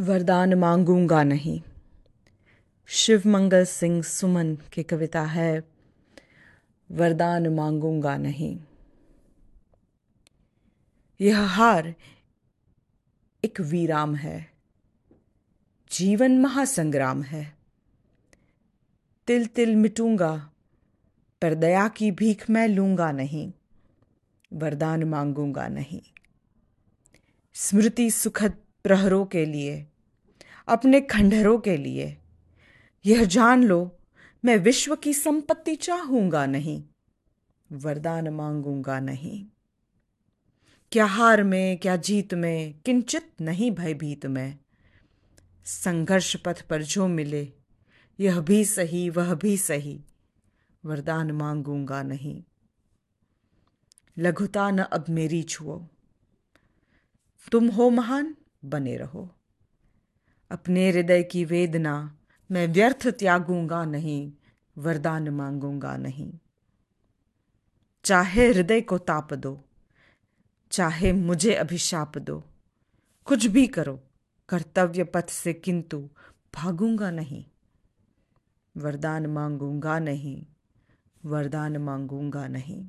वरदान मांगूँगा नहीं। शिव मंगल सिंह सुमन की कविता है, वरदान मांगूँगा नहीं। यह हार एक वीराम है, जीवन महासंग्राम है। तिल तिल मिटूँगा, पर दया की भीख मैं लूँगा नहीं, वरदान मांगूँगा नहीं। स्मृति सुखद प्रहरों के लिए अपने खंडहरों के लिए। यह जान लो, मैं विश्व की संपत्ति चाहूँगा नहीं, वरदान मांगूँगा नहीं। क्या हार में, क्या जीत में, किंचित नहीं भयभीत में। संघर्ष पथ पर जो मिले, यह भी सही, वह भी सही, वरदान मांगूँगा नहीं। लघुता न अब मेरी छुओ, तुम हो महान, बने रहो। अपने हृदय की वेदना मैं व्यर्थ त्यागूँगा नहीं, वरदान मांगूँगा नहीं। चाहे हृदय को ताप दो, चाहे मुझे अभिशाप दो, कुछ भी करो, कर्तव्य पथ से किंतु भागूँगा नहीं, वरदान मांगूँगा नहीं, वरदान मांगूँगा नहीं।